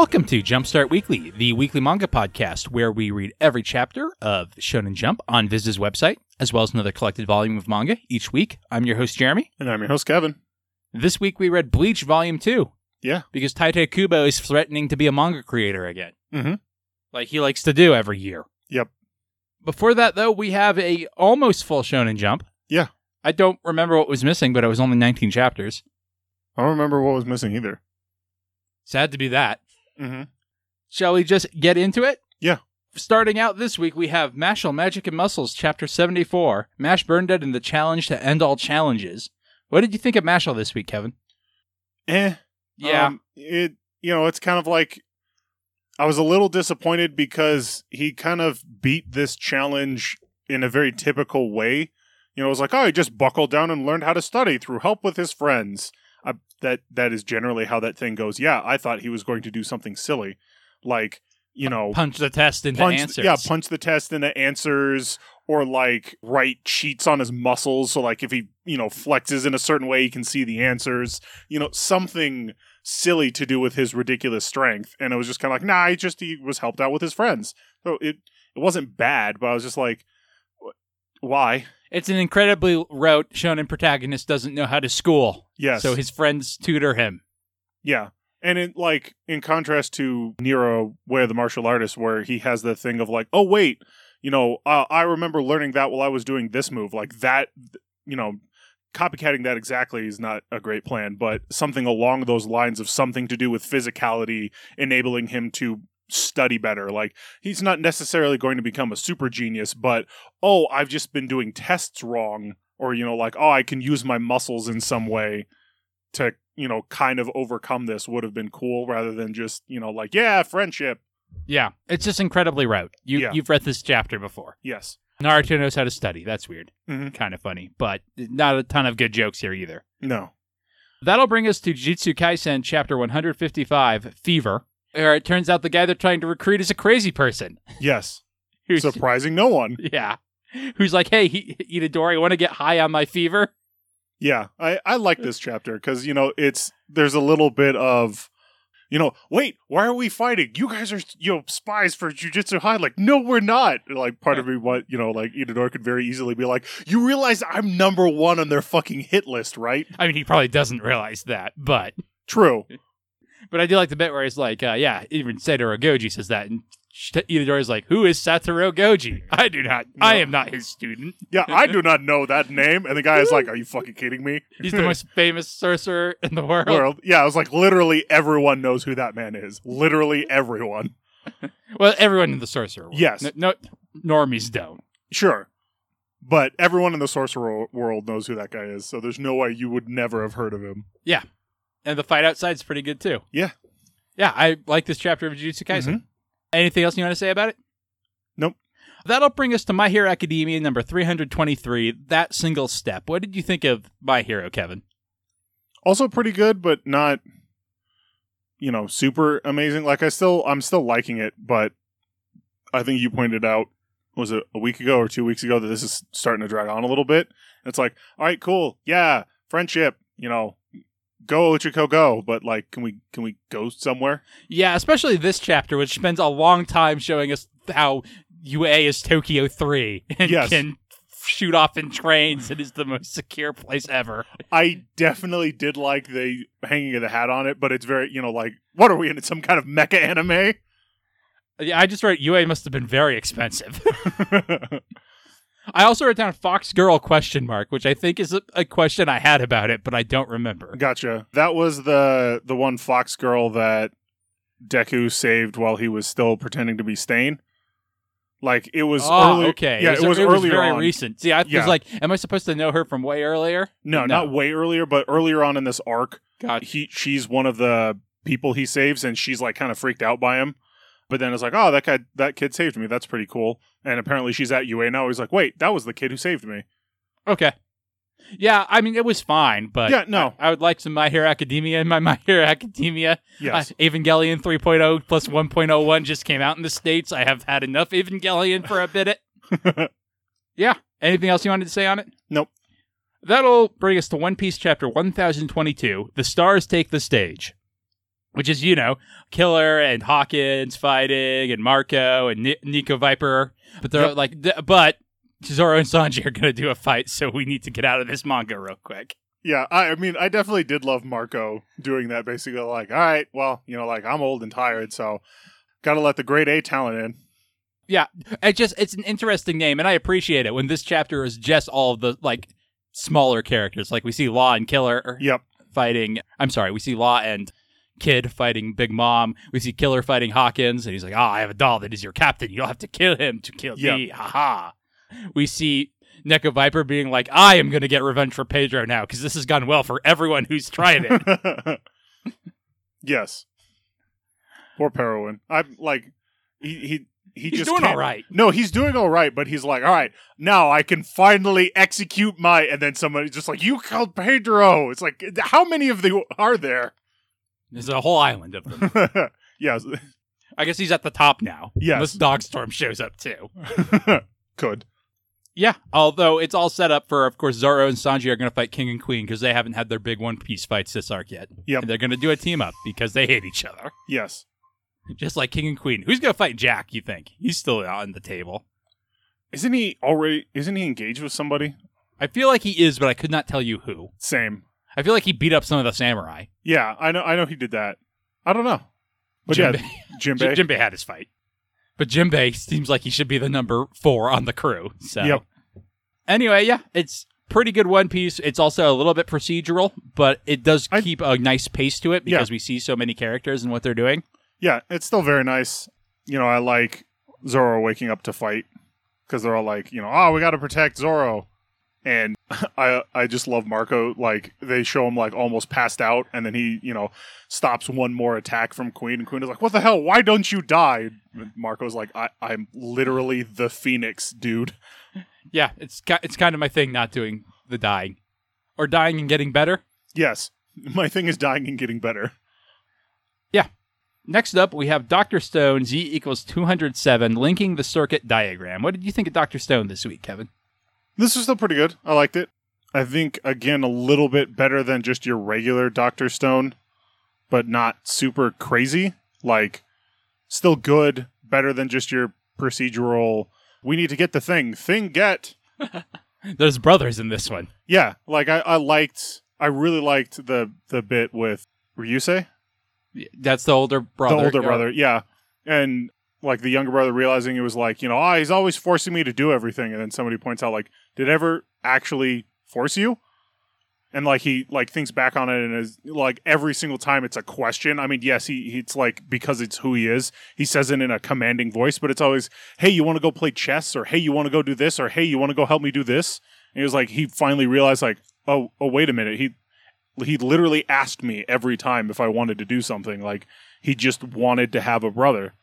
welcome to Jumpstart Weekly, the weekly manga podcast where we read every chapter of Shonen Jump on Viz's website, as well as another collected volume of manga each week. I'm your host, Jeremy. And I'm your host, Kevin. This week we read Bleach Volume 2. Yeah. Because Tite Kubo is threatening to be a manga creator again. Mm-hmm. Like he likes to do every year. Yep. Before that, though, we have a almost full Shonen Jump. Yeah. I don't remember what was missing, but it was only 19 chapters. I don't remember what was missing either. Sad to be that. Mm-hmm. Shall we just get into it? Yeah. Starting out this week, we have Mashle Magic and Muscles, Chapter 74, Mash Burndead and the Challenge to End All Challenges. What did you think of Mashle this week, Kevin? Eh. Yeah. Um, it you know, it's kind of like I was a little disappointed because he kind of beat this challenge in a very typical way. You know, it was like, oh, he just buckled down and learned how to study through help with his friends. I, that that is generally how that thing goes. Yeah, I thought he was going to do something silly, like you know, punch the test into punch, answers. yeah, punch the test into answers, or like write cheats on his muscles. So like if he you know flexes in a certain way, he can see the answers. You know, something silly to do with his ridiculous strength. And it was just kind of like, nah, he just he was helped out with his friends. So it it wasn't bad, but I was just like, why? It's an incredibly rote shonen protagonist doesn't know how to school. Yes. So his friends tutor him. Yeah. And in like in contrast to Nero, where the martial artist, where he has the thing of like, oh wait, you know, uh, I remember learning that while I was doing this move, like that, you know, copycatting that exactly is not a great plan, but something along those lines of something to do with physicality, enabling him to study better. Like he's not necessarily going to become a super genius, but oh, I've just been doing tests wrong, or you know, like oh, I can use my muscles in some way to you know kind of overcome this would have been cool rather than just you know like yeah friendship Yeah. It's just incredibly rote. You Yeah. you've read this chapter before. yes Naruto knows how to study. That's weird. Mhm. Kind of funny, but not a ton of good jokes here either. no That'll bring us to Jujutsu Kaisen chapter 155, Fever. Where it turns out the guy they're trying to recruit is a crazy person. yes surprising no one yeah. Who's like, hey, he, Itadori, I want to get high on my fever. yeah i i like this chapter because you know it's there's a little bit of you know wait why are we fighting? You guys are you know spies for jujutsu high like no we're not. Like part of me what you know like Itadori could very easily be like you realize i'm number one on their fucking hit list right? I mean, he probably doesn't realize that, but true. But I do like the bit where he's like, uh, yeah, even Satoru Gojo says that, and Sh- Itadori's like, who is Satoru Gojo? I do not, I am not his student. yeah i do not know that name and the guy is like are you fucking kidding me He's the most famous sorcerer in the world. world. Yeah, I was like, literally everyone knows who that man is. Literally everyone. Well, everyone in the sorcerer world. Yes. No, no normies don't. Sure. But everyone in the sorcerer world knows who that guy is, so there's no way you would never have heard of him. Yeah. And the fight outside's pretty good too. Yeah. Yeah, I like this chapter of Jujutsu Kaisen. Mhm. Anything else you want to say about it? Nope. That'll bring us to My Hero Academia number 323, That Single Step. What did you think of My Hero, Kevin? Also pretty good, but not you know, super amazing. Like I still I'm still liking it, but I think you pointed out was it a week ago or two weeks ago that this is starting to drag on a little bit. And it's like, all right, cool. Yeah, friendship, you know, go Ochaco go, but like can we can we go somewhere? Yeah, especially this chapter, which spends a long time showing us how UA is Tokyo 3 and Yes. can shoot off in trains and is the most secure place ever. I definitely did like the hanging of the hat on it, but it's very, you know, like, what are we in some kind of mecha anime? Yeah, I just wrote UA must have been very expensive. I also wrote down Fox Girl question mark, which I think is a, a question I had about it, but I don't remember. gotcha. That was the the one fox girl that Deku saved while he was still pretending to be Stain. Like it was Oh, early. okay. Yeah, it was, earlier very on. recent. See, I Yeah. was like, am I supposed to know her from way earlier? No, No. not way earlier, but earlier on in this arc, God, he she's one of the people he saves, and she's like kind of freaked out by him. But then it's like, oh, that guy, that kid saved me. That's pretty cool. And apparently she's at UA now. He's like, wait, that was the kid who saved me. okay. Yeah, I mean, it was fine, but Yeah, no. I, I would like some My Hero Academia in my My Hero Academia. Yes. Uh, Evangelion 3.0 plus 1.01 just came out in the States. I have had enough Evangelion for a bit. Yeah. Anything else you wanted to say on it? Nope. That'll bring us to One Piece chapter 1022 The Stars Take the Stage. Which is you know Killer and Hawkins fighting and Marco and Ni- Nico Viper, but they're Yep. like, th- but Zoro and Sanji are gonna do a fight, so we need to get out of this manga real quick. Yeah, I, I mean, I definitely did love Marco doing that. Basically, like, all right, well, you know, like I'm old and tired, so got to let the grade A talent in. Yeah, it just it's an interesting name, and I appreciate it when this chapter is just all the like smaller characters. Like we see Law and Killer Yep. fighting. I'm sorry, we see Law and Kid fighting Big Mom. We see Killer fighting Hawkins, and he's like, "Ah, I have a doll that is your captain. You'll have to kill him to kill Yep. me." Ha ha. We see Neko Viper being like, "I am going to get revenge for Pedro now because this has gone well for everyone who's tried it." yes. Poor Perowin. I'm like, he he he he's just doing can't- all right. No, he's doing all right, but he's like, all right, now I can finally execute my. And then somebody's just like, you killed Pedro. It's like, how many of the are there? There's a whole island of them. yes, I guess he's at the top now. Yes. Unless Dogstorm shows up too. could. Yeah, although it's all set up for, of course, Zoro and Sanji are going to fight King and Queen because they haven't had their big One Piece fights this arc yet. Yep. And they're going to do a team up because they hate each other. Yes. Just like King and Queen. Who's going to fight Jack, you think? He's still on the table. Isn't he already? Isn't he engaged with somebody? I feel like he is, but I could not tell you who. Same. I feel like he beat up some of the samurai. Yeah, I know. I know he did that. I don't know. But yeah, Jinbei, Jinbei. Jinbei had his fight. But Jinbei seems like he should be the number four on the crew. So Yep. anyway, yeah, it's pretty good One Piece. It's also a little bit procedural, but it does I- keep a nice pace to it Yeah. because we see so many characters and what they're doing. Yeah, it's still very nice. You know, I like Zoro waking up to fight because they're all like, you know, oh, we got to protect Zoro, and I I just love Marco. Like they show him like almost passed out, and then he you know stops one more attack from Queen, and Queen is like, what the hell? Why don't you die? And Marco's like, I I'm literally the Phoenix, dude. Yeah, it's it's kind of my thing not doing the dying or dying and getting better. Yes, my thing is dying and getting better. Yeah. Next up, we have Dr. Stone Z equals 207 linking the circuit diagram. What did you think of Dr. Stone this week, Kevin? This was still pretty good. I liked it. I think again a little bit better than just your regular Doctor Stone, but not super crazy. Like still good, better than just your procedural we need to get the thing. Thing get. There's brothers in this one. Yeah, like I, I liked I really liked the the bit with Ryusui, That's the older brother. the older brother. Yeah. And like the younger brother realizing it was like, you know, ah, he's always forcing me to do everything. And then somebody points out, like, did ever actually force you? And like he like thinks back on it and is like every single time it's a question. I mean, yes, he it's like because it's who he is. He says it in a commanding voice, but it's always, "Hey, you want to go play chess?" or "Hey, you want to go do this?" or "Hey, you want to go help me do this?" And he was like, he finally realized, like, oh, oh, wait a minute, he he literally asked me every time if I wanted to do something. Like he just wanted to have a brother.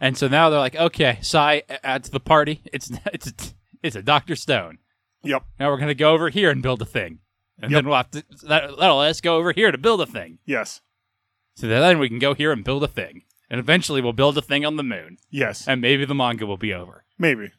And so now they're like, okay, Sai, add to the party. It's it's it's a Doctor Stone. Yep. Now we're gonna go over here and build a thing, and Yep. then we'll have to that, that'll let us go over here to build a thing. Yes. So then we can go here and build a thing, and eventually we'll build a thing on the moon, Yes. and maybe the manga will be over, Maybe.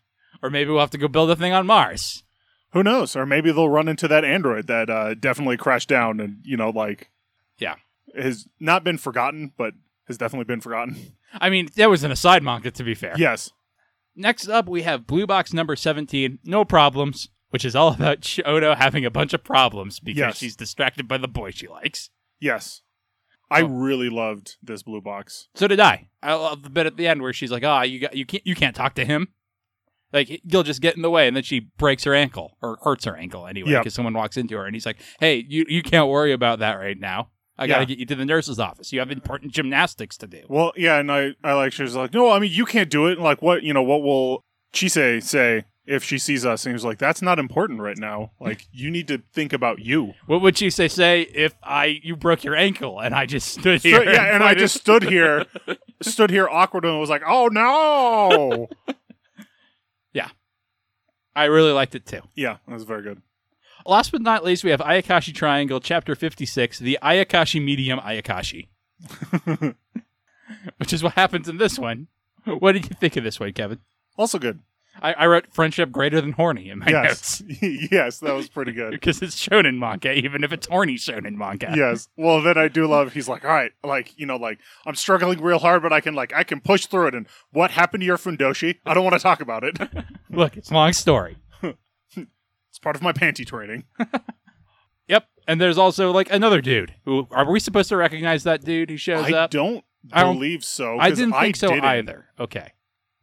or maybe we'll have to go build a thing on Mars. Who knows? Or maybe they'll run into that android that uh, definitely crashed down and, you know, like. Yeah. Has not been forgotten, but has definitely been forgotten. I mean, that was an aside manga, to be fair. Yes. Next up, we have Blue Box number 17, No Problems, which is all about Shoto having a bunch of problems because Yes. she's distracted by the boy she likes. Yes. I Oh. really loved this blue box. So did I. I love the bit at the end where she's like, "Ah, you got you can't you can't talk to him." Like you'll just get in the way, and then she breaks her ankle or hurts her ankle anyway Yep. because someone walks into her, and he's like, "Hey, you you can't worry about that right now. I got to Yeah. get you to the nurse's office. You have important gymnastics to do." Well, yeah, and I, I like she was like, no, I mean, you can't do it. And like, what, you know, what will Chise say if she sees us? And he was like, that's not important right now. Like, you need to think about you. What would she say? Say if I you broke your ankle and I just stood So- here, yeah, and I just stood here, stood here awkward and was like, oh no. Yeah, I really liked it too. yeah, it was very good. Last but not least, we have Ayakashi Triangle, Chapter 56, the Ayakashi Medium Ayakashi, which is what happens in this one. What did you think of this one, Kevin? Also good. I, I wrote friendship greater than horny in my yes, notes yes, that was pretty good. because it's shonen manga, even if it's horny shonen manga. yes. Well, then I do love. He's like, all right, like you know, like I'm struggling real hard, but I can like I can push through it. And what happened to your fundoshi? I don't want to talk about it. Look, it's a long story. It's part of my panty training. Yep. And there's also like another dude who are we supposed to recognize that dude who shows I up? don't I don't- believe so. I didn't think so didn't. either. Okay.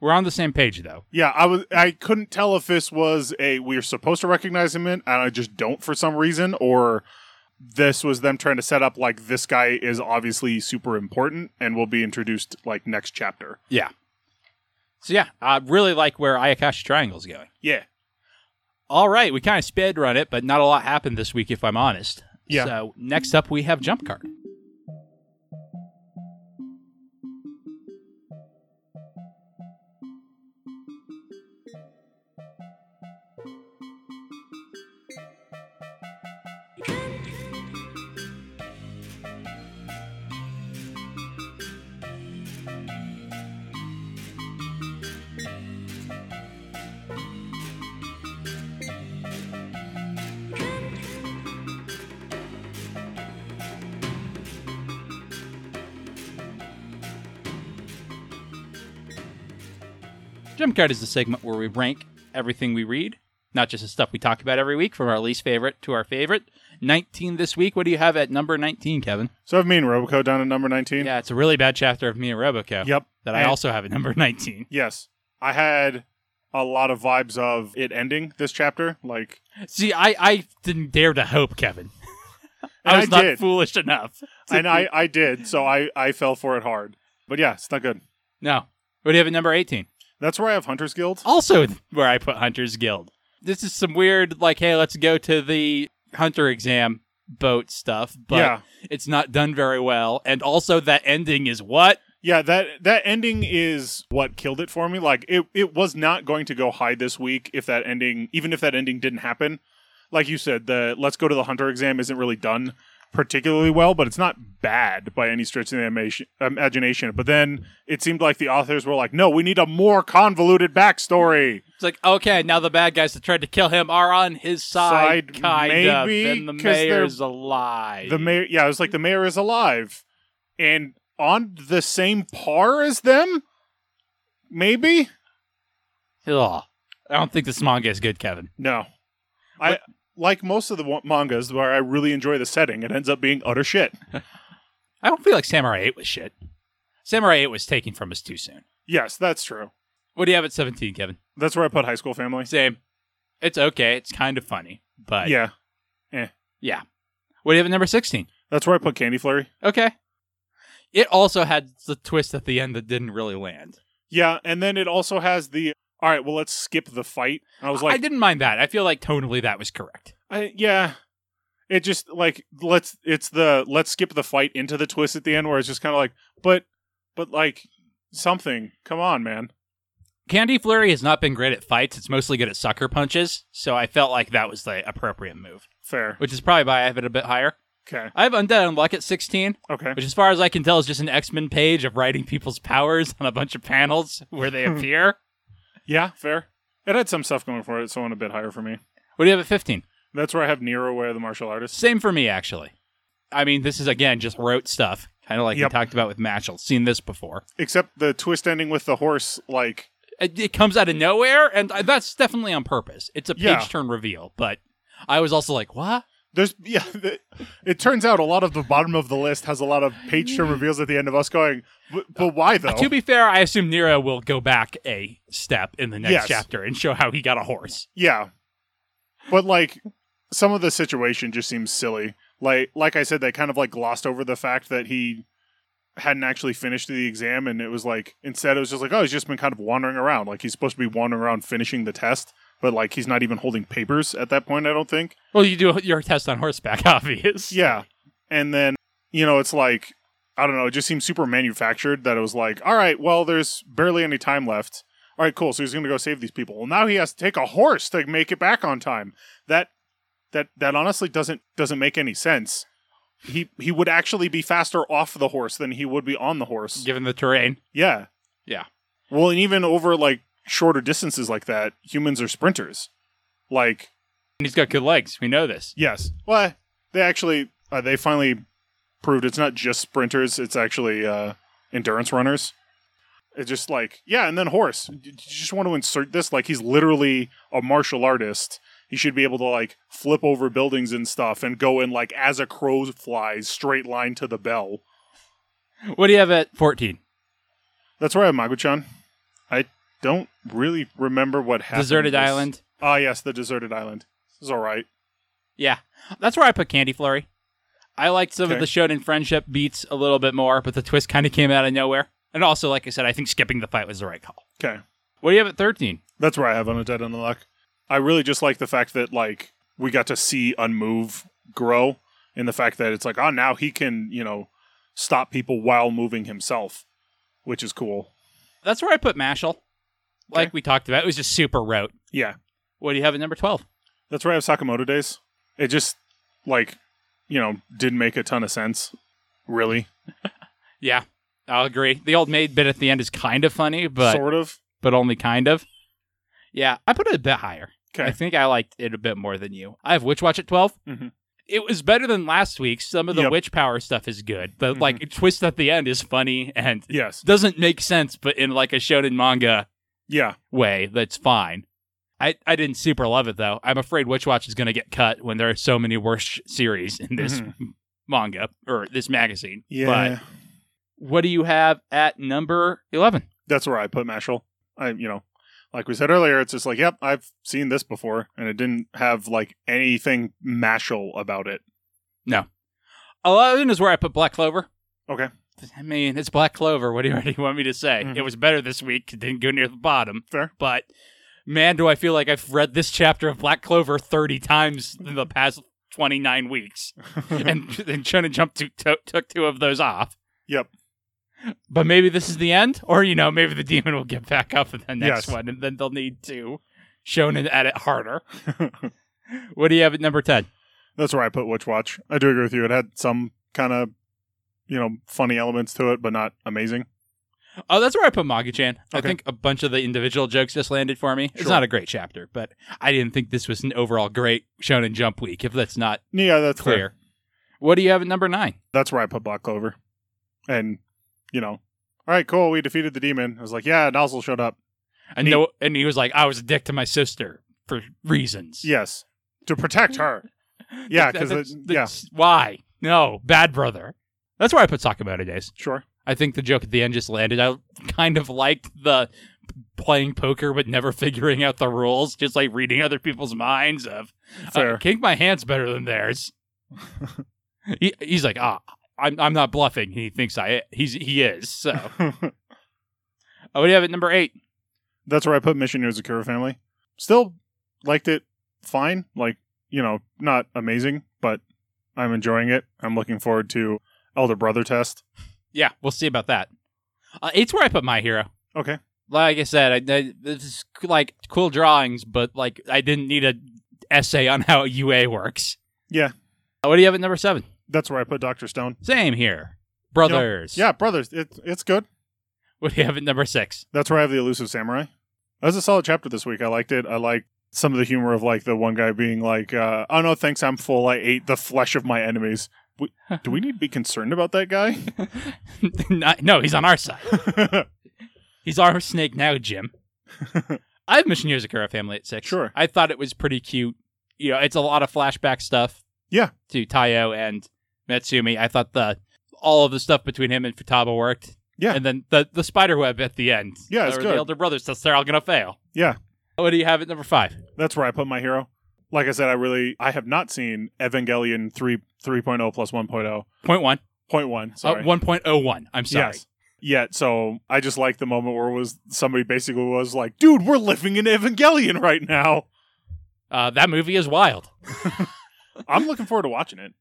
We're on the same page though. Yeah, I was. I couldn't tell if this was a we are supposed to recognize him in, and I just don't for some reason, or this was them trying to set up like this guy is obviously super important and will be introduced like next chapter. Yeah. So yeah, I really like where Ayakashi Triangle's going. Yeah, All right, we kind of sped run it, but not a lot happened this week if I'm honest. Yeah. So next up we have Jump Card. Card is the segment where we rank everything we read, not just the stuff we talk about every week, from our least favorite to our favorite. 19 this week. What do you have at number 19, Kevin? so I have me and Roboco down at number nineteen. Yeah, it's a really bad chapter of me and Roboco Yep. that I And- also have at number 19. Yes, I had a lot of vibes of it ending this chapter. Like, See, I, I didn't dare to hope, Kevin. I was I not did. foolish enough. and I I did, so I I fell for it hard. But yeah, it's not good. No. What do you have at number 18? That's where I have Hunter's Guild. Also, where I put Hunter's Guild. This is some weird, like, hey, let's go to the Hunter exam boat stuff, but yeah, it's not done very well. And also, that ending is what? Yeah, that that ending is what killed it for me. Like it it was not going to go high this week if that ending even if that ending didn't happen. Like you said, the let's go to the hunter exam isn't really done particularly well, but it's not bad by any stretch of the imagi- imagination. But then it seemed like the authors were like, "No, we need a more convoluted backstory." It's like, okay, now the bad guys that tried to kill him are on his side, Side, kind maybe, of, and the mayor's alive. The mayor, yeah, it was like the mayor is alive and on the same par as them. Maybe Ugh. I don't think this manga is good, Kevin. No. I like most of the mangas where I really enjoy the setting, it ends up being utter shit. I don't feel like Samurai 8 was shit. Samurai 8 was taken from us too soon. Yes, that's true. What do you have at 17, Kevin? That's where I put High School Family. Same. It's okay. It's kind of funny. But Yeah, eh. yeah. What do you have at number 16? that's where I put Candy Flurry. Okay. It also had the twist at the end that didn't really land. Yeah, and then it also has the all right. Well, let's skip the fight. And I was like, I didn't mind that. I feel like tonally that was correct. I, yeah. It just like let's it's the let's skip the fight into the twist at the end where it's just kind of like, but but like something. Come on, man. Candy Flurry has not been great at fights. It's mostly good at sucker punches. So I felt like that was the appropriate move, Fair. which is probably why I have it a bit higher. Okay. I have Undead Unluck at 16, Okay. which, as far as I can tell, is just an X Men page of writing people's powers on a bunch of panels where they appear. Yeah, fair. It had some stuff going for it, so it went a bit higher for me. What do you have at 15? That's where I have Nero, where the martial artist. Same for me, actually. I mean, this is, again, just rote stuff, kind of like Yep. we talked about with Mashle. Seen this before. Except the twist ending with the horse, like It, it comes out of nowhere, and that's definitely on purpose. It's a page Yeah. turn reveal, but I was also like, what? There's yeah. The, it turns out a lot of the bottom of the list has a lot of page turn mm. reveals at the end of us going, but, why uh, though? To be fair, I assume Nero will go back a step in the next Yes. chapter and show how he got a horse. yeah, but like some of the situation just seems silly. Like like I said, they kind of like glossed over the fact that he hadn't actually finished the exam, and it was like instead it was just like oh he's just been kind of wandering around. Like he's supposed to be wandering around finishing the test, but like he's not even holding papers at that point. I don't think. Well, you do your test on horseback, obvious. Yeah. And then, you know, it's like, I don't know, it just seems super manufactured that it was like, all right, well, there's barely any time left. All right, cool. So he's going to go save these people. Well, now he has to take a horse to make it back on time. That that that honestly doesn't doesn't make any sense. He he would actually be faster off the horse than he would be on the horse. Given the terrain. Yeah. Yeah. Well, and even over like shorter distances like that, humans are sprinters. Like, He's got good legs. We know this. yes, well, they actually uh, they finally proved it's not just sprinters; it's actually uh, endurance runners. It's just like yeah, and then horse. You just want to insert this like he's literally a martial artist. He should be able to like flip over buildings and stuff and go in like as a crow flies straight line to the bell. What do you have at 14? That's where I have Maguchan. I don't really remember what happened. Deserted this- Island. Ah, yes, the deserted island. This is all right. Yeah. That's where I put Candy Flurry. I liked some Okay. of the Shonen friendship beats a little bit more, but the twist kind of came out of nowhere. And also, like I said, I think skipping the fight was the right call. Okay, What do you have at 13? that's where I have on a dead on the luck. I really just like the fact that like we got to see Unmove grow, in the fact that it's like, oh, now he can you know stop people while moving himself, which is cool. That's where I put Mashle. Like we talked about, it was just super rote. Yeah, What do you have at number 12? that's where I have Sakamoto Days. It just like you know didn't make a ton of sense, really. Yeah, I'll agree. The old maid bit at the end is kind of funny, but sort of. but only kind of. Yeah, I put it a bit higher. I Okay, think I liked it a bit more than you. I have Witch Watch at 12. Mhm. It was better than last week. Some of the Yep. witch power stuff is good. The Mhm. like twist at the end is funny and yes, doesn't make sense, but in like a shonen manga yeah, way, that's fine. I, I didn't super love it though. I'm afraid Witch Watch is going to get cut when there are so many worse series in this Mhm. manga or this magazine. yeah. But what do you have at number 11? that's where I put Mashle. I, you know, like we said earlier, it's just like, yep, I've seen this before, and it didn't have like anything Mashle about it. No. 11 is where I put Black Clover. Okay, I mean, it's Black Clover. What do you, what do you want me to say? Mhm. It was better this week. It didn't go near the bottom. Fair. But man, do I feel like I've read this chapter of Black Clover 30 times in the past 29 weeks. and and Shonen Jump to, to, took two of those off. yep, But maybe this is the end, or you know, maybe the demon will get back up in the next Yes. one, and then they'll need to Shonen edit harder. What do you have at number ten? that's where I put Witch Watch. I do agree with you. It had some kind of, you know, funny elements to it, but not amazing. Oh, that's where I put Magu-chan. I think a bunch of the individual jokes just landed for me. It's not a great chapter, but I didn't think this was an overall great Shonen Jump week. If that's not Yeah, that's clear, clear. what do you have at number nine? That's where I put Black Clover, and you know, all right, cool. We defeated the demon. I was like, yeah, Nozel showed up. And Neat. no, and he was like, "I was a dick to my sister for reasons." Yes, to protect her. Yeah, 'cause that's- it- why? No, bad brother. That's where I put Sakamoto Days. Sure. I think the joke at the end just landed. I kind of liked the playing poker but never figuring out the rules, just like reading other people's minds. Of Fair. uh, kink my hands better than theirs. he, he's like, ah, I'm I'm not bluffing. He thinks I he's he is. So oh, what do you have at number eight? That's where I put Mission Yozakura Family. Still liked it fine. Like, you know, not amazing, but I'm enjoying it. I'm looking forward to Elder Brother test. Yeah, we'll see about that. Uh, eight's where I put my hero. Okay. Like I said, I, I, this is like cool drawings, but like I didn't need a essay on how UA works. Yeah. Uh, what do you have at number seven? That's where I put Dr. Stone. Same here, brothers. Yeah, brothers. It, it's good. What do you have at number six? That's where I have the elusive samurai. That was a solid chapter this week. I liked it. I liked some of the humor of like the one guy being like, uh, "Oh no, thanks, I'm full. I ate the flesh of my enemies." We, do we need to be concerned about that guy? Not- no, he's on our side. He's our snake now, Jim. I have Mission Yozakura family at six. Sure. I thought it was pretty cute. You know, it's a lot of flashback stuff. Yeah. To Taiyo and Mutsumi. I thought the all of the stuff between him and Futaba worked. Yeah. And then the the spider web at the end. Yeah, it's good. The elder brothers test they're all gonna fail. Yeah. What do you have at number five? That's where I put my hero. Like I said, I really I have not seen Evangelion 3 3.0 plus 1.0. Point one. Point one. Sorry. Uh, one point oh one. I'm sorry. Yes. Yet, so I just like the moment where it was somebody basically was like, "Dude, we're living in Evangelion right now." Uh, that movie is wild. I'm looking forward to watching it.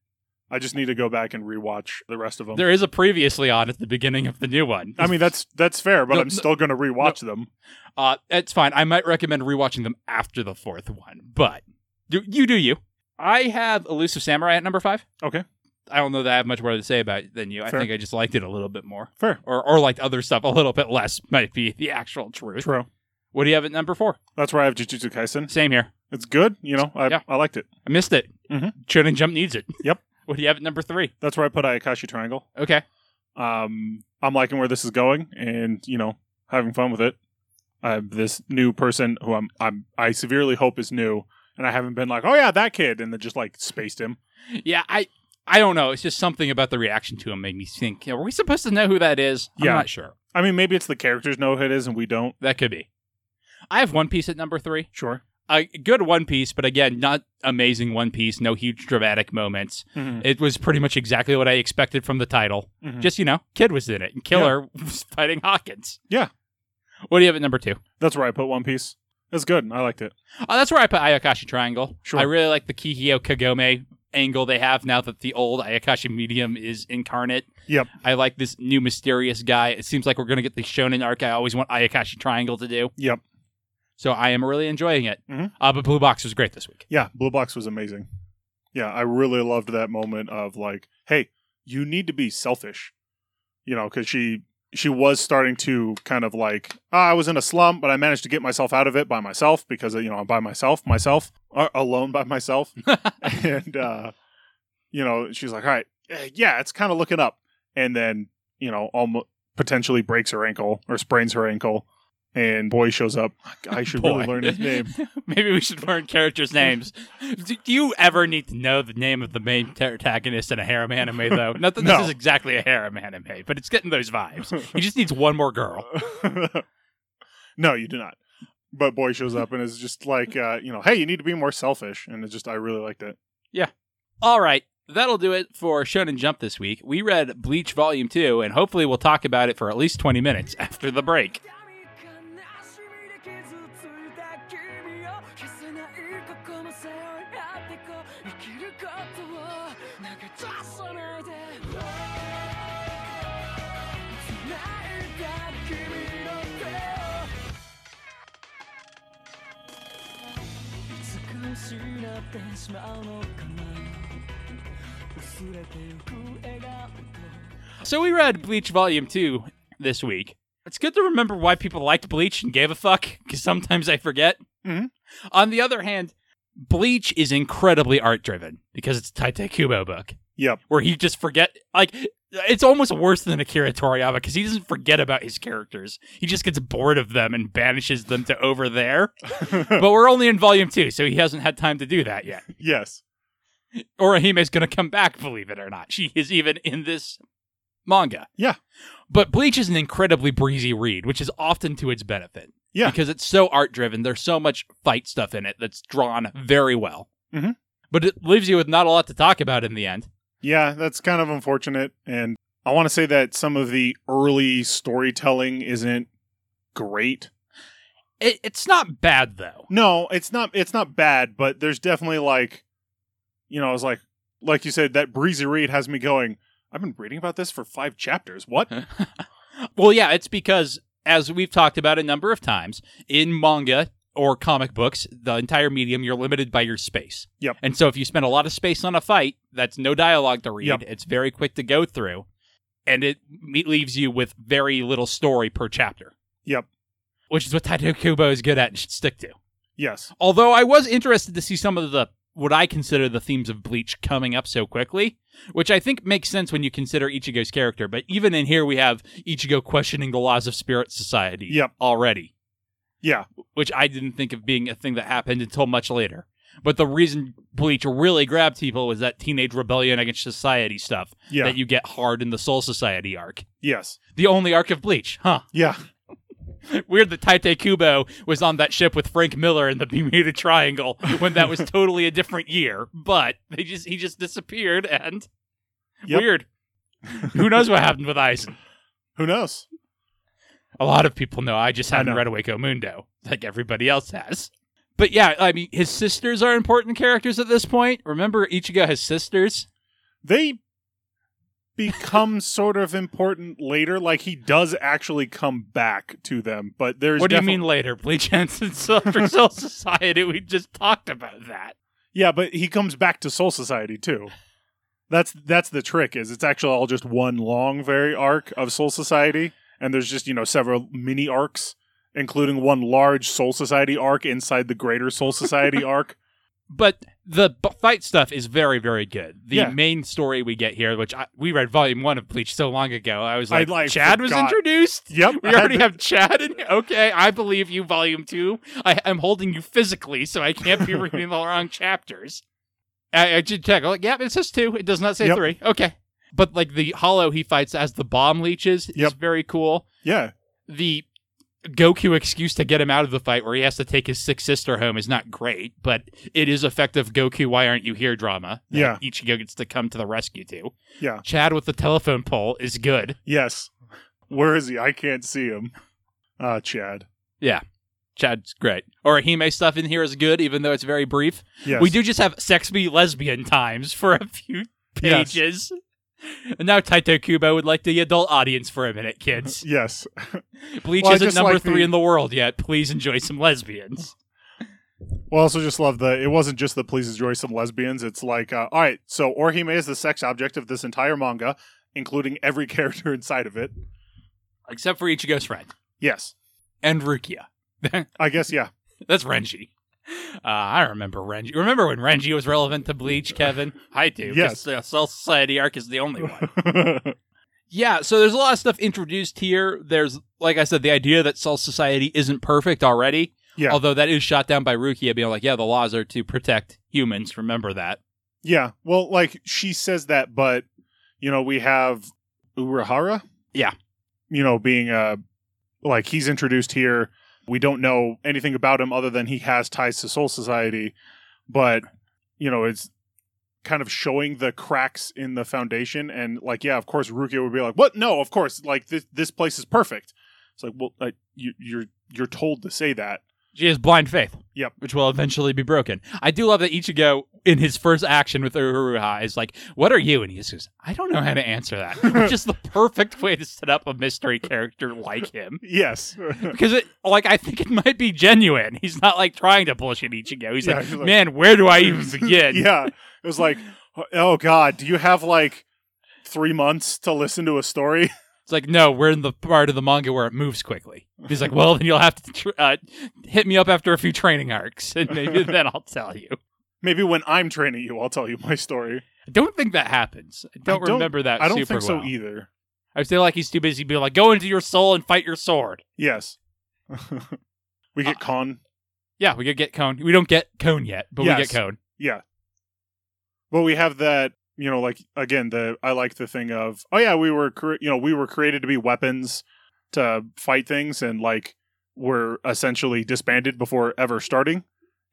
I just need to go back and rewatch the rest of them. There is a previously on at the beginning of the new one. I mean, that's that's fair, but No, I'm still going to rewatch them. Uh, it's fine. I might recommend rewatching them after the fourth one, but do, you do you. I have Elusive Samurai at number five. Okay, I don't know that I have much more to say about it than you. I think I just liked it a little bit more, fair, or or liked other stuff a little bit less. Might be the actual truth. true. What do you have at number four? That's where I have Jujutsu Kaisen. Same here. It's good. You know, I Yeah. I liked it. I missed it. Mhm. Shonen Jump needs it. Yep. What do you have at number three? That's where I put Ayakashi Triangle. Okay. Um, I'm liking where this is going, and you know, having fun with it. I have this new person who I'm I'm I severely hope is new, and I haven't been like, oh yeah, that kid, and then just like spaced him. Yeah, I I don't know. It's just something about the reaction to him made me think. Are we supposed to know who that is? I'm Yeah. not sure. I mean, maybe it's the characters know who it is, and we don't. That could be. I have One Piece at number three. Sure. A good One Piece, but again, not amazing One Piece. No huge dramatic moments. Mhm. It was pretty much exactly what I expected from the title. Mhm. Just you know, Kid was in it, and Killer was fighting Hawkins. Yeah. What do you have at number two? That's where I put One Piece. It's good. I liked it. Oh, that's where I put Ayakashi Triangle. Sure. I really like the Kihio Kagome angle they have now that the old Ayakashi medium is incarnate. Yep. I like this new mysterious guy. It seems like we're going to get the shonen arc I always want Ayakashi Triangle to do. Yep. So I am really enjoying it. Mhm. Uh, but Blue Box was great this week. Yeah, Blue Box was amazing. Yeah, I really loved that moment of like, hey, you need to be selfish, you know, because she she was starting to kind of like, ah, I was in a slump, but I managed to get myself out of it by myself because you know I'm by myself, myself, alone by myself, and uh, you know she's like, all right, eh, yeah, it's kind of looking up, and then you know almost potentially breaks her ankle or sprains her ankle. And boy shows up. I should really learn his name. Maybe we should learn characters' names. Do do you ever need to know the name of the main protagonist in a harem anime, though? Not that No. this is exactly a harem anime, but it's getting those vibes. He just needs one more girl. no, you do not. But boy shows up and is just like, uh, you know, hey, you need to be more selfish, and it's just I really liked it. Yeah. All right, that'll do it for Shonen Jump this week. We read Bleach Volume 2, and hopefully we'll talk about it for at least 20 minutes after the break. So we read Bleach Volume 2 this week. It's good to remember why people liked Bleach and gave a fuck, because sometimes I forget. Mm-hmm. On the other hand, Bleach is incredibly art driven because it's a Tite Kubo book. Yep. Where he just forget like it's almost worse than Akira Toriyama because he doesn't forget about his characters. He just gets bored of them and banishes them to over there. but we're only in volume two, so he hasn't had time to do that yet. yes. Orihime's going to come back, believe it or not. She is even in this manga. Yeah. But Bleach is an incredibly breezy read, which is often to its benefit. Yeah. Because it's so art driven. There's so much fight stuff in it that's drawn very well. Mhm. But it leaves you with not a lot to talk about in the end. Yeah, that's kind of unfortunate, and I want to say that some of the early storytelling isn't great. It, it's not bad, though. No, it's not. It's not bad, but there's definitely like, you know, I was like, like you said, that breezy read has me going. I've been reading about this for five chapters. What? well, yeah, it's because, as we've talked about a number of times, in manga or comic books, the entire medium, you're limited by your space. Yep. And so if you spend a lot of space on a fight, that's no dialogue to read. Yep. It's very quick to go through. And it leaves you with very little story per chapter, Yep. which is what Tite Kubo is good at and should stick to. Yes. Although I was interested to see some of the what I consider the themes of Bleach coming up so quickly, which I think makes sense when you consider Ichigo's character. But even in here, we have Ichigo questioning the laws of Spirit Society Yep. already, Yeah. which I didn't think of being a thing that happened until much later. But the reason Bleach really grabbed people was that teenage rebellion against society stuff Yeah. that you get hard in the Soul Society arc. yes. The only arc of Bleach, huh? Yeah. Weird that Tite Kubo was on that ship with Frank Miller in the Bermuda Triangle when that was totally a different year. But they just he just disappeared and Yep. weird. Who knows what happened with Eisen? Who knows? A lot of people know. I just I hadn't know. read Awakening Mundo like everybody else has. But yeah, I mean, his sisters are important characters at this point. Remember, Ichigo has sisters. They become sort of important later. Like he does actually come back to them, but there's what do you mean later? Bleach Soul Soul Society. We just talked about that. Yeah, but he comes back to Soul Society too. That's that's the trick. Is it's actually all just one long, very arc of Soul Society, and there's just you know several mini arcs including one large Soul Society arc inside the greater Soul Society arc. But the b- fight stuff is very, very good. The Yeah. main story we get here, which I, we read volume one of Bleach so long ago, I was like, I, like, Chad was introduced. Yep, We already to- have Chad in here. Okay, I believe you, volume two. I, I'm holding you physically, so I can't be reading the wrong chapters. I, I did check. I'm like, yeah, it says two. It does not say Yep. three. Okay. But like the hollow he fights as the bomb leeches is very cool. Yeah, The Goku excuse to get him out of the fight where he has to take his sick sister home is not great, but it is effective Goku, why aren't you here drama. Yeah. Ichigo gets to come to the rescue to. yeah, Chad with the telephone pole is good. yes. Where is he? I can't see him. Ah, Chad. Yeah. Chad's great. Orihime stuff in here is good, even though it's very brief. Yes. We do just have sex be lesbian times for a few Yes. And now Tite Kubo would like the adult audience for a minute, kids. Yes. Bleach Well, isn't number like three the- in the world yet. Please enjoy some lesbians. Well, I also just love the. It wasn't just the please enjoy some lesbians. It's like, uh, all right, so Orihime is the sex object of this entire manga, including every character inside of it. Except for Ichigo's friend. Yes, And Rukia. I guess yeah. That's Renji. Uh, I remember Renji. Remember when Renji was relevant to Bleach, Kevin? I do. Yes. The Soul Society arc is the only one. Yeah, so there's a lot of stuff introduced here. There's, like I said, the idea that Soul Society isn't perfect already. Yeah. Although that is shot down by Rukia being like, yeah, the laws are to protect humans. Remember that. yeah. Well, like she says that, but you know, we have Urahara. Yeah. You know, being uh like he's introduced here. We don't know anything about him other than he has ties to Soul Society, but you know, it's kind of showing the cracks in the foundation and like yeah, of course Rukia would be like, "What? No, of course. Like this this place is perfect." It's like, "Well, like, you you're you're told to say that." She has blind faith. Yep. Which will eventually be broken. I do love that Ichigo, in his first action with Urahara, is like, What are you? And he says, I don't know how to answer that. Which is the perfect way to set up a mystery character like him. Yes. Because it, like, I think it might be genuine. He's not like trying to bullshit Ichigo. He's Yeah, like, he's like- Man, where do I even begin? yeah. It was like, "Oh god, do you have like 3 months to listen to a story?" It's like, no, we're in the part of the manga where it moves quickly. He's like, well, then you'll have to tr- uh, hit me up after a few training arcs, and maybe then I'll tell you. Maybe when I'm training you, I'll tell you my story. I don't think that happens. I don't, I don't- remember that. I don't super think so well. either. I feel like he's too busy being like, go into your soul and fight your sword. Yes. we get Uh, Kon. Yeah, we get Kon. We don't get Kon yet, but we get Kon. Yeah. But we have that, you know, like again, the I like the thing of, oh yeah, we were cre- you know, we were created to be weapons to fight things and like we're essentially disbanded before ever starting.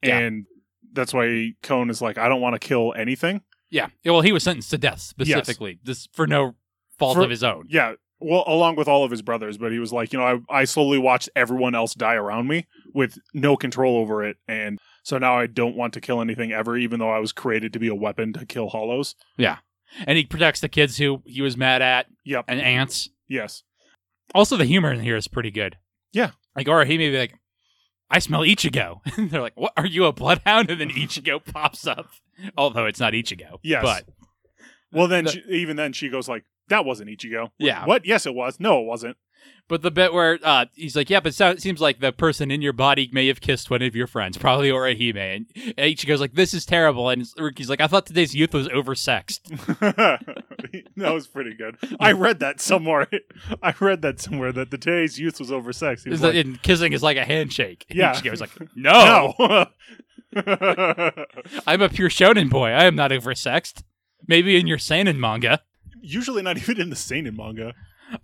Yeah. And that's why Kon is like, I don't want to kill anything. Yeah. Well, he was sentenced to death specifically, this for no fault For- of his own. Yeah. Well, along with all of his brothers, but he was like, you know, I, I slowly watched everyone else die around me with no control over it. And so now I don't want to kill anything ever, even though I was created to be a weapon to kill hollows. Yeah. And he protects the kids who he was mad at Yep. and ants. yes. Also, the humor in here is pretty good. Yeah. Like, Orihime be like, I smell Ichigo. And they're like, what? Are you a bloodhound? And then Ichigo pops up. Although it's not Ichigo. Yes. But Well, then The- she, even then she goes like, "That wasn't Ichigo." Yeah. What? Yes, it was. No, it wasn't. But the bit where uh, he's like, yeah, but it seems like the person in your body may have kissed one of your friends, probably Orihime. And Ichigo's like, this is terrible. And Rukia's like, I thought today's youth was oversexed. that was pretty good. I read that somewhere. I read that somewhere that the today's youth was oversexed. He was like, and kissing is like a handshake. And Yeah. Ichigo's like, no, no. I'm a pure shonen boy. I am not oversexed. Maybe in your seinen manga. Usually not even in the seinen manga.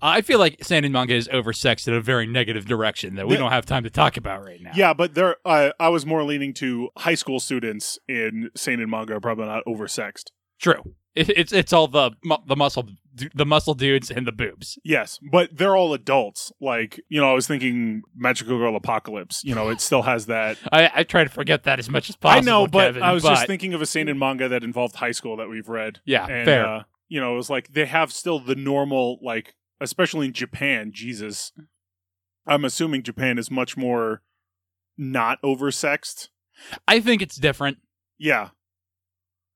I feel like seinen manga is oversexed in a very negative direction that we don't have time to talk about right now. Yeah, but there, uh, I was more leaning to high school students in seinen manga are probably not oversexed. true. It, it's it's all the the muscle the muscle dudes and the boobs. Yes, but they're all adults. Like you know, I was thinking Magical Girl Apocalypse. You know, it still has that. I, I try to forget that as much as possible. I know, but Kevin, I was but- just thinking of a seinen manga that involved high school that we've read. yeah, and fair. Uh, you know, it was like they have still the normal, like especially in Japan. Jesus, I'm assuming Japan is much more not oversexed. I think it's different. Yeah,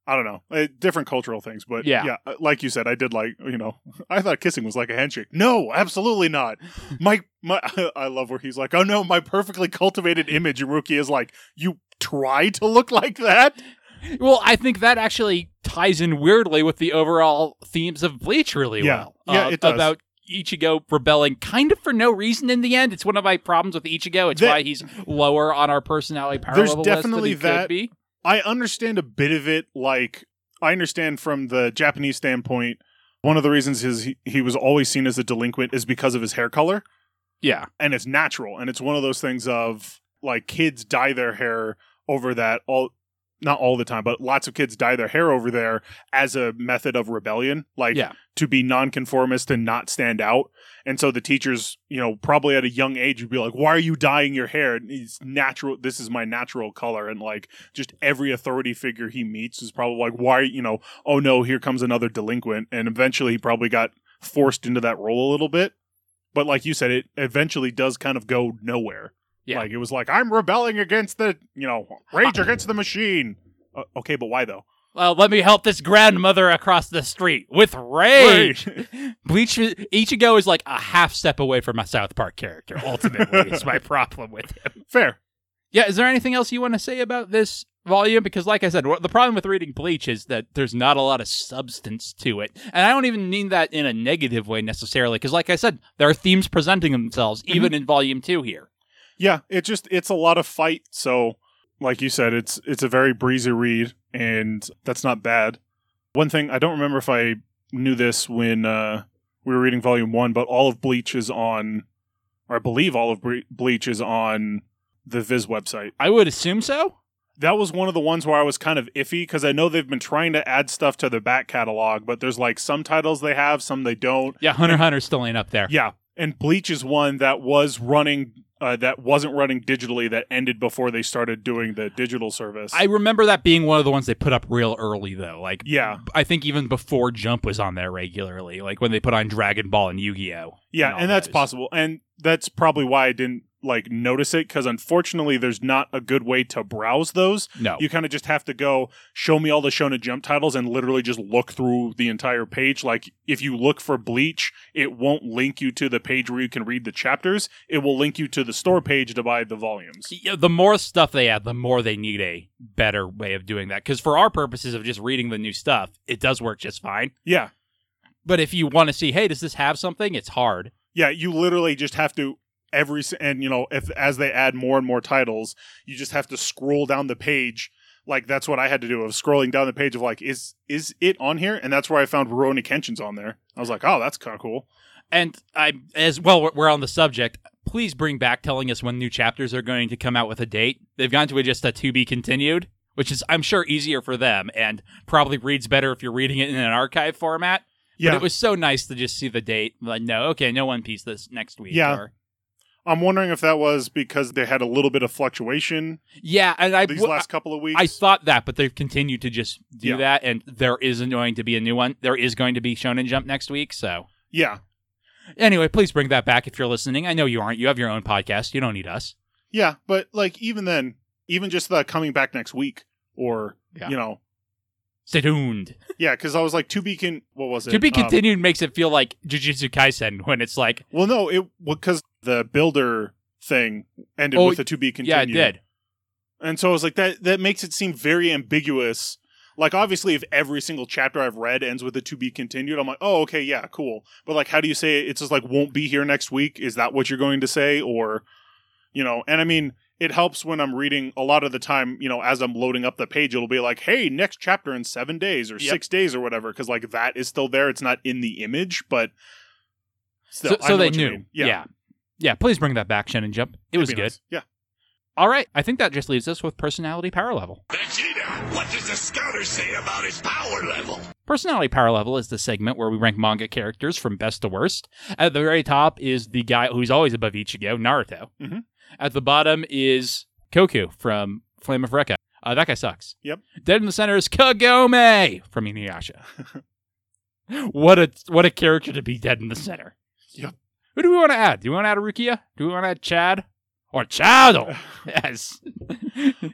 I don't know, uh, different cultural things, but Yeah. yeah, uh, like you said, I did like you know, I thought kissing was like a handshake. No, absolutely not. My my, I love where he's like, oh no, my perfectly cultivated image, and Rukia is like, you try to look like that. Well, I think that actually ties in weirdly with the overall themes of Bleach really Yeah. well. Yeah, Uh, it does. About Ichigo rebelling kind of for no reason in the end. It's one of my problems with Ichigo. It's That- why he's lower on our personality power There's level definitely list than he that- could be. I understand a bit of it. Like, I understand from the Japanese standpoint, one of the reasons is he, he was always seen as a delinquent is because of his hair color. Yeah. and it's natural and it's one of those things of like kids dye their hair over that all not all the time but lots of kids dye their hair over there as a method of rebellion like Yeah. to be nonconformist and not stand out. And so the teachers you know probably at a young age would be like why are you dyeing your hair? It's natural this is my natural color. And like just every authority figure he meets is probably like why you know oh no here comes another delinquent. And eventually he probably got forced into that role a little bit. But like you said, it eventually does kind of go nowhere. Yeah. Like it was like I'm rebelling against the, you know, rage against the machine. Uh, okay, but why though? Well, let me help this grandmother across the street with rage. Bleach Ichigo is like a half step away from a South Park character. Ultimately, is my problem with him. Fair. Yeah, is there anything else you want to say about this volume? Because, like I said, the problem with reading Bleach is that there's not a lot of substance to it, and I don't even mean that in a negative way necessarily. Because, like I said, there are themes presenting themselves even in volume two here. Yeah, it just it's a lot of fight. So, like you said, it's it's a very breezy read, and that's not bad. One thing I don't remember if I knew this when uh, we were reading Volume One, but all of Bleach is on, or I believe all of Bre- Bleach is on the Viz website. I would assume so. that was one of the ones where I was kind of iffy because I know they've been trying to add stuff to the back catalog, but there's like some titles they have, some they don't. Yeah, Hunter Hunter still ain't up there. Yeah, and Bleach is one that was running, uh, that wasn't running digitally, that ended before they started doing the digital service. I remember that being one of the ones they put up real early, though. Like, yeah, I think even before Jump was on there regularly, like when they put on Dragon Ball and Yu Gi Oh. yeah, all and that's possible, and that's probably why I didn't like notice it because unfortunately, there's not a good way to browse those. No. you kind of just have to go show me all the Shonen Jump titles and literally just look through the entire page. Like if you look for Bleach, it won't link you to the page where you can read the chapters. It will link you to the store page to buy the volumes. Yeah, the more stuff they add, the more they need a better way of doing that. Because for our purposes of just reading the new stuff, it does work just fine. Yeah. But if you want to see, hey, does this have something? It's hard. Yeah, you literally just have to every and you know, if as they add more and more titles, you just have to scroll down the page. Like that's what I had to do of scrolling down the page of like is is it on here? And that's where I found Rurouni Kenshin's on there. I was like, "Oh, that's kind of cool." And I, as well, we're- on the subject. Please bring back telling us when new chapters are going to come out with a date. They've gone to a, just a to be continued, which is, I'm sure, easier for them and probably reads better if you're reading it in an archive format. Yeah. But it was so nice to just see the date. Like, no, okay, no One Piece this next week. Yeah. or- I'm wondering if that was because they had a little bit of fluctuation yeah, and I these w- last couple of weeks. I thought that, but they've continued to just do Yeah. that, and there isn't going to be a new one. There is going to be Shonen Jump next week. So yeah, anyway, please bring that back if you're listening. I know you aren't. You have your own podcast. You don't need us. yeah, but like even then, even just the coming back next week, or Yeah. you know, Stay tuned. yeah, because I was like to be con- what was it? to be Um, continued makes it feel like Jujutsu Kaisen when it's like, well, no, it because the builder thing ended Oh, with the to be continued. yeah, it did. And so I was like, that that makes it seem very ambiguous. Like obviously, if every single chapter I've read ends with a to be continued, I'm like, oh, okay, yeah, cool. But like, how do you say it? It's just like won't be here next week? Is that what you're going to say, or you know? And I mean, it helps when I'm reading. A lot of the time, you know, as I'm loading up the page, it'll be like, hey, next chapter in seven days or Yep. six days or whatever, because like that is still there. It's not in the image, but still, so I so they knew. mean. Yeah. Yeah. Please bring that back, Shonen Jump. It It'd was good. nice. Yeah. All right. I think that just leaves us with personality power level. Vegeta, what does the scouter say about his power level? Personality Power Level is the segment where we rank manga characters from best to worst. At the very top is the guy who's always above Ichigo, Naruto. Mhm. At the bottom is Koku from Flame of Recca. Uh, that guy sucks. Yep. Dead in the center is Kagome from Inuyasha. what a what a character to be dead in the center. Who do we want to add? Do we want to add Rukia? Do we want to add Chad? Or Chado? yes.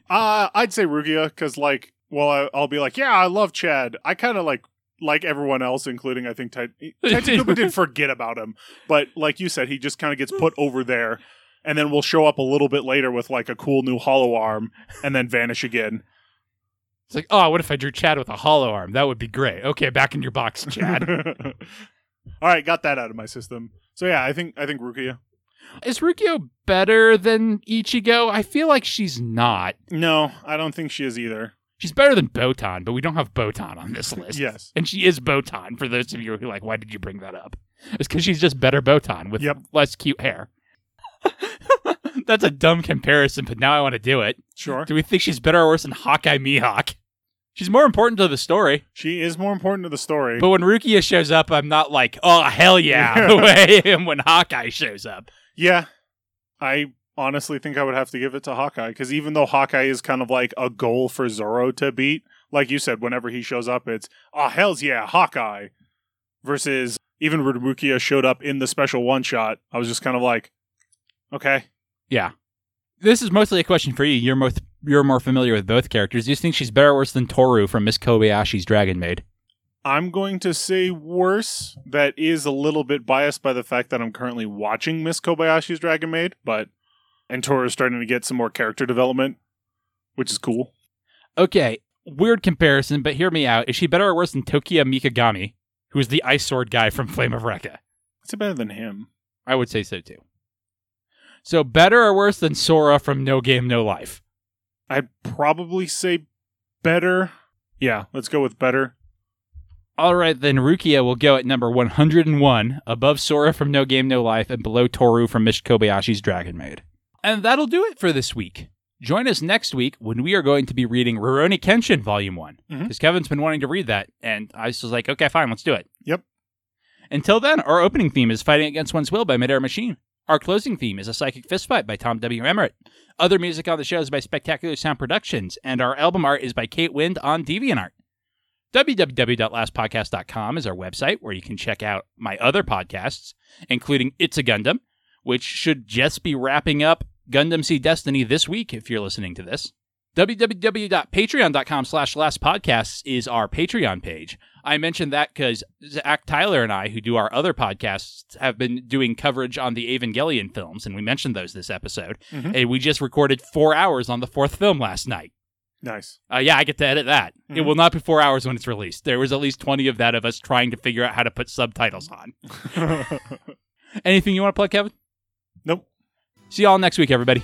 Uh, I'd say Rukia because, like, well, I, I'll be like, yeah, I love Chad. I kind of like like everyone else, including I think Tit- did forget about him, but like you said, he just kind of gets put over there, and then we'll show up a little bit later with like a cool new hollow arm, and then vanish again. It's like, oh, what if I drew Chad with a hollow arm? That would be great. Okay, back in your box, Chad. All right, got that out of my system. So yeah, I think I think Rukia. Is Rukia better than Ichigo? I feel like she's not. No, I don't think she is either. She's better than Botan, but we don't have Botan on this list. Yes. And she is Botan, for those of you who are like, why did you bring that up? It's because she's just better Botan with Yep. less cute hair. That's a dumb comparison, but now I want to do it. Sure. Do we think she's better or worse than Hawkeye Mihawk? She's more important to the story. She is more important to the story. But when Rukia shows up, I'm not like, oh, hell yeah, the way I am when Hawkeye shows up. yeah, I honestly think I would have to give it to Hawkeye because even though Hawkeye is kind of like a goal for Zoro to beat, like you said, whenever he shows up, it's oh hell's yeah, Hawkeye. Versus even when Rukia showed up in the special one shot, I was just kind of like, okay, Yeah. This is mostly a question for you. You're more, you're more familiar with both characters. Do you think she's better or worse than Tohru from Miss Kobayashi's Dragon Maid? I'm going to say worse. That is a little bit biased by the fact that I'm currently watching Miss Kobayashi's Dragon Maid, but and Tohru is starting to get some more character development, which is cool. Okay, weird comparison, but hear me out. Is she better or worse than Tokiya Mikagami, who's the ice sword guy from Flame of Recca? It's better than him. I would say so too. So better or worse than Sora from No Game No Life? I'd probably say better. Yeah, let's go with better. All right, then Rukia will go at number 101, above Sora from No Game No Life and below Tohru from Miss Kobayashi's Dragon Maid. And that'll do it for this week. Join us next week when we are going to be reading Rurouni Kenshin Volume 1. Mhm. Because Kevin's been wanting to read that, and I was just like, okay, fine, let's do it. Yep. Until then, our opening theme is Fighting Against One's Will by Midair Machine. Our closing theme is A Psychic Fistfight by Tom W. Emmerich. Other music on the show is by Spectacular Sound Productions, and our album art is by Kate Wind on DeviantArt. www.lastpodcast.com is our website where you can check out my other podcasts, including It's a Gundam, which should just be wrapping up Gundam Seed Destiny this week if you're listening to this. www.patreon.com slash last podcasts is our Patreon page. I mentioned that because Zach Tyler and I, who do our other podcasts, have been doing coverage on the Evangelion films, and we mentioned those this episode. Mhm. And we just recorded four hours on the fourth film last night. Nice. Uh, yeah, I get to edit that. It Mhm. will not be four hours when it's released. There was at least 20 of that of us trying to figure out how to put subtitles on. Anything you want to plug, Kevin? nope. See y'all next week, everybody.